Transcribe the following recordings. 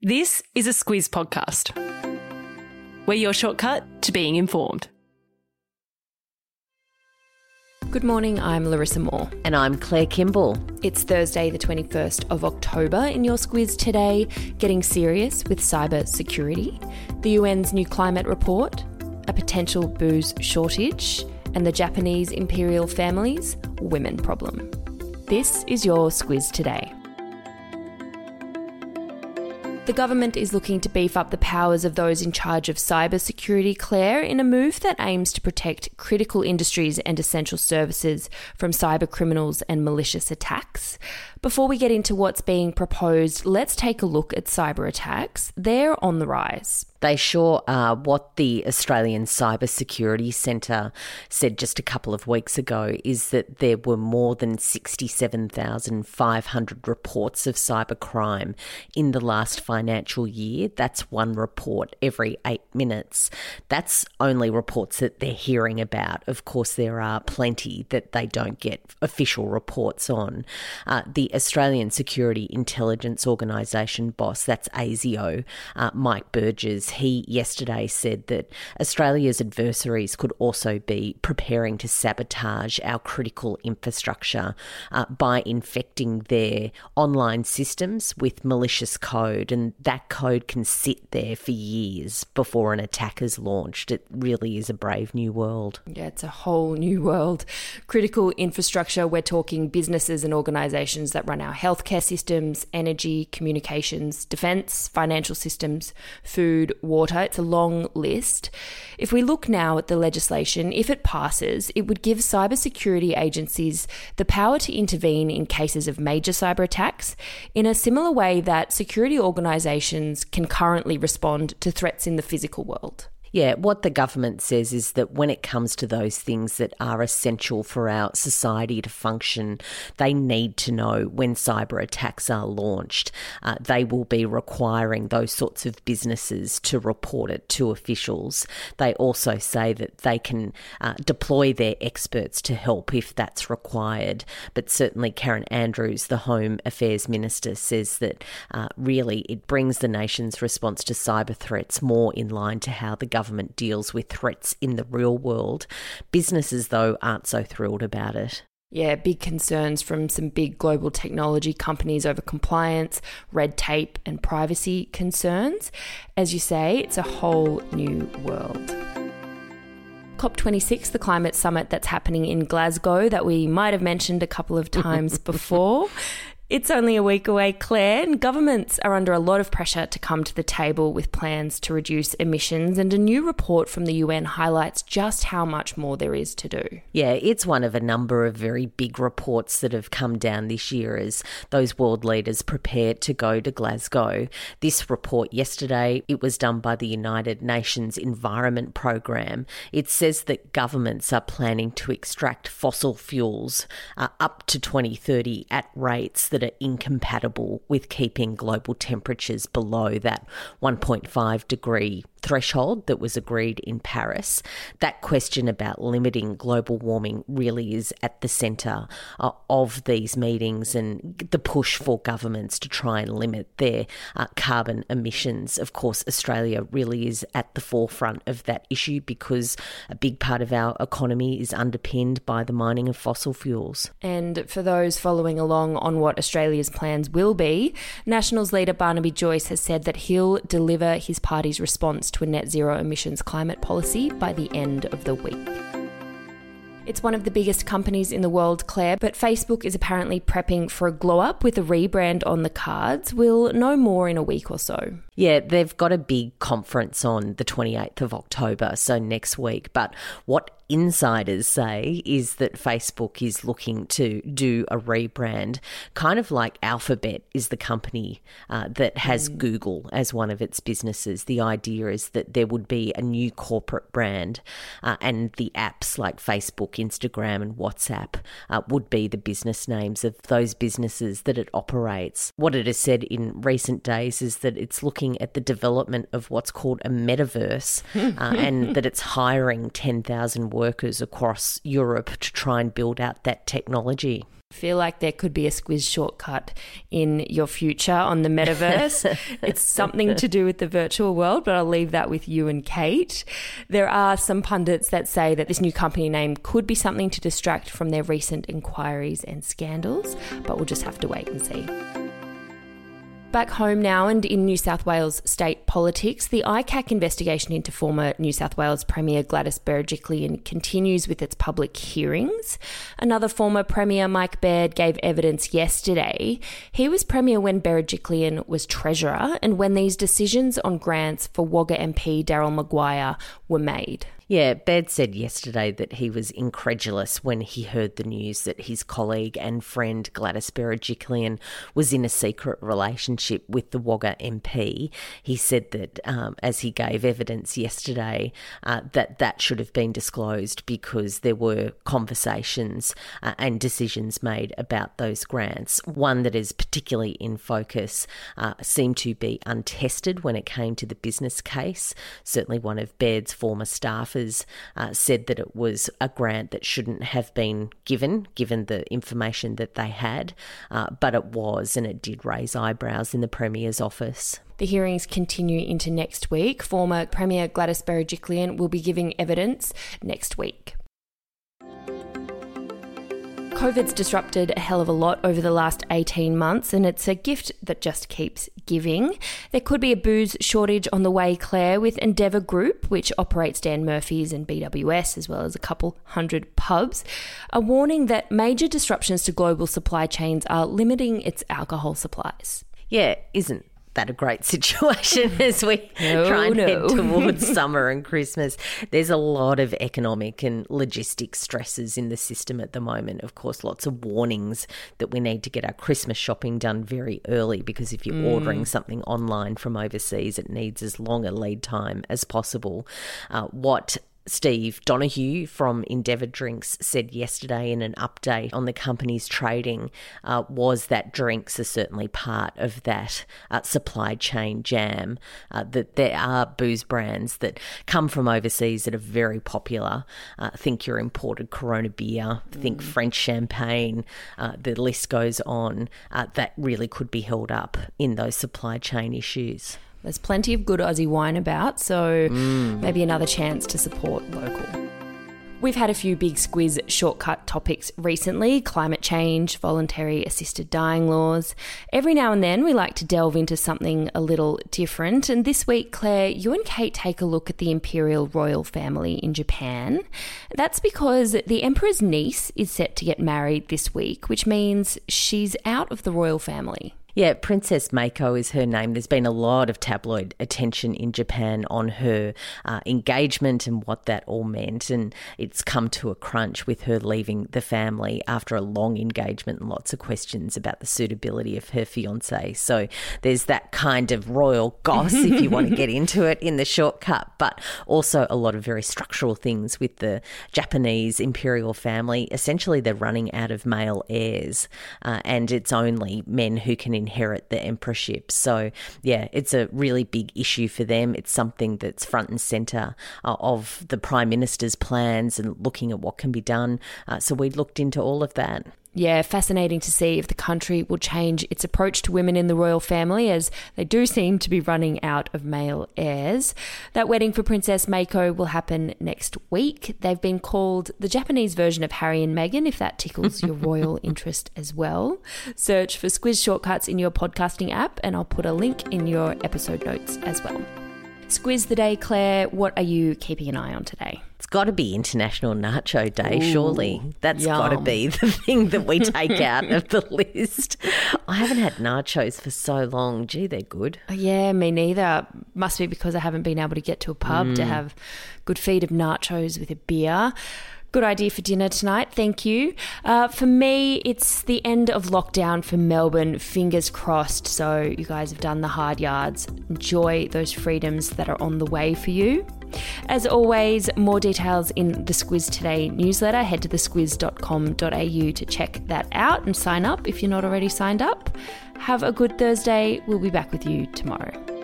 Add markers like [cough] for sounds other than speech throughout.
This is a Squiz podcast. We're your shortcut to being informed. Good morning, I'm Larissa Moore. And I'm Claire Kimball. It's Thursday, the 21st of October. In your Squiz today, getting serious with cyber security, the UN's new climate report, a potential booze shortage, and the Japanese imperial family's women problem. This is your Squiz today. The government is looking to beef up the powers of those in charge of cybersecurity, Claire, in a move that aims to protect critical industries and essential services from cyber criminals and malicious attacks. Before we get into what's being proposed, let's take a look at cyber attacks. They're on the rise. They sure are. What the Australian Cybersecurity Centre said just a couple of weeks ago is that there were more than 67,500 reports of cybercrime in the last financial year. That's one report every eight minutes. That's only reports that they're hearing about. Of course, there are plenty that they don't get official reports on. Uh, the Australian Security Intelligence Organisation boss, that's ASIO, uh, Mike Burgess, he yesterday said that Australia's adversaries could also be preparing to sabotage our critical infrastructure uh, by infecting their online systems with malicious code. And that code can sit there for years before an attack is launched. It really is a brave new world. Yeah, it's a whole new world. Critical infrastructure, we're talking businesses and organisations that run our healthcare systems, energy, communications, defence, financial systems, food, water. It's a long list. If we look now at the legislation, if it passes, it would give cybersecurity agencies the power to intervene in cases of major cyber attacks in a similar way that security organisations can currently respond to threats in the physical world. Yeah, what the government says is that when it comes to those things that are essential for our society to function, they need to know when cyber attacks are launched. Uh, they will be requiring those sorts of businesses to report it to officials. They also say that they can uh, deploy their experts to help if that's required. But certainly, Karen Andrews, the Home Affairs Minister, says that uh, really it brings the nation's response to cyber threats more in line to how the government deals with threats in the real world. Businesses, though, aren't so thrilled about it. Yeah, big concerns from some big global technology companies over compliance, red tape, and privacy concerns. As you say, it's a whole new world. COP26, the climate summit that's happening in Glasgow, that we might have mentioned a couple of times [laughs] before, it's only a week away, Claire, and governments are under a lot of pressure to come to the table with plans to reduce emissions. And a new report from the UN highlights just how much more there is to do. Yeah, it's one of a number of very big reports that have come down this year as those world leaders prepare to go to Glasgow. This report yesterday, it was done by the United Nations Environment Programme. It says that governments are planning to extract fossil fuels uh, up to 2030 at rates that that are incompatible with keeping global temperatures below that 1.5 degree threshold that was agreed in Paris. That question about limiting global warming really is at the centre uh, of these meetings and the push for governments to try and limit their uh, carbon emissions. Of course, Australia really is at the forefront of that issue because a big part of our economy is underpinned by the mining of fossil fuels. And for those following along on what Australia's plans will be, Nationals leader Barnaby Joyce has said that he'll deliver his party's response to a net zero emissions climate policy by the end of the week. It's one of the biggest companies in the world, Claire, but Facebook is apparently prepping for a glow up with a rebrand on the cards. We'll know more in a week or so. Yeah, they've got a big conference on the 28th of October, so next week. But what insiders say is that Facebook is looking to do a rebrand, kind of like Alphabet is the company uh, that has mm. Google as one of its businesses. The idea is that there would be a new corporate brand, uh, and the apps like Facebook, Instagram, and WhatsApp uh, would be the business names of those businesses that it operates. What it has said in recent days is that it's looking at the development of what's called a metaverse uh, and [laughs] that it's hiring 10,000 workers across Europe to try and build out that technology. feel like there could be a squiz shortcut in your future on the metaverse. [laughs] it's something to do with the virtual world, but I'll leave that with you and Kate. There are some pundits that say that this new company name could be something to distract from their recent inquiries and scandals, but we'll just have to wait and see. Back home now and in New South Wales state politics, the ICAC investigation into former New South Wales Premier Gladys Berejiklian continues with its public hearings. Another former Premier, Mike Baird, gave evidence yesterday. He was Premier when Berejiklian was Treasurer and when these decisions on grants for Wagga MP Daryl Maguire were made. Yeah, Baird said yesterday that he was incredulous when he heard the news that his colleague and friend Gladys Berejiklian was in a secret relationship with the Wagga MP. He said that um, as he gave evidence yesterday, uh, that that should have been disclosed because there were conversations uh, and decisions made about those grants. One that is particularly in focus uh, seemed to be untested when it came to the business case. Certainly, one of Baird's former uh, said that it was a grant that shouldn't have been given, given the information that they had, uh, but it was, and it did raise eyebrows in the Premier's office. The hearings continue into next week. Former Premier Gladys Berejiklian will be giving evidence next week. COVID's disrupted a hell of a lot over the last 18 months, and it's a gift that just keeps giving. There could be a booze shortage on the way, Claire, with Endeavour Group, which operates Dan Murphy's and BWS, as well as a couple hundred pubs, a warning that major disruptions to global supply chains are limiting its alcohol supplies. Yeah, isn't that a great [laughs] situation [laughs] as we no, try and no. head towards [laughs] summer and Christmas. There's a lot of economic and logistic stresses in the system at the moment. Of course, lots of warnings that we need to get our Christmas shopping done very early because if you're mm. ordering something online from overseas, it needs as long a lead time as possible. Uh, what Steve Donohue from Endeavour Drinks said yesterday in an update on the company's trading uh, was that drinks are certainly part of that uh, supply chain jam. Uh, that there are booze brands that come from overseas that are very popular. Uh, think your imported Corona beer, think mm. French champagne, uh, the list goes on, uh, that really could be held up in those supply chain issues. There's plenty of good Aussie wine about, so mm. maybe another chance to support local. We've had a few big squiz shortcut topics recently climate change, voluntary assisted dying laws. Every now and then we like to delve into something a little different. And this week, Claire, you and Kate take a look at the imperial royal family in Japan. That's because the emperor's niece is set to get married this week, which means she's out of the royal family. Yeah, Princess Mako is her name. There's been a lot of tabloid attention in Japan on her uh, engagement and what that all meant. And it's come to a crunch with her leaving the family after a long engagement and lots of questions about the suitability of her fiance. So there's that kind of royal goss, if you want to get [laughs] into it, in the shortcut, but also a lot of very structural things with the Japanese imperial family. Essentially, they're running out of male heirs, uh, and it's only men who can inherit the emperorship. So, yeah, it's a really big issue for them. It's something that's front and centre uh, of the Prime Minister's plans and looking at what can be done. Uh, so, we looked into all of that yeah, fascinating to see if the country will change its approach to women in the royal family, as they do seem to be running out of male heirs. That wedding for Princess Mako will happen next week. They've been called the Japanese version of Harry and Meghan, if that tickles your [laughs] royal interest as well. Search for Squiz Shortcuts in your podcasting app, and I'll put a link in your episode notes as well. Squiz the day, Claire. What are you keeping an eye on today? It's got to be International Nacho Day, Ooh, surely. That's got to be the thing that we [laughs] take out of the list. I haven't had nachos for so long. Gee, they're good. Oh, yeah, me neither. Must be because I haven't been able to get to a pub mm. to have good feed of nachos with a beer. Good idea for dinner tonight. Thank you. Uh, for me, it's the end of lockdown for Melbourne. Fingers crossed. So, you guys have done the hard yards. Enjoy those freedoms that are on the way for you. As always, more details in the Squiz Today newsletter. Head to thesquiz.com.au to check that out and sign up if you're not already signed up. Have a good Thursday. We'll be back with you tomorrow.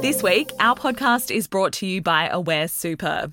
This week, our podcast is brought to you by Aware Super.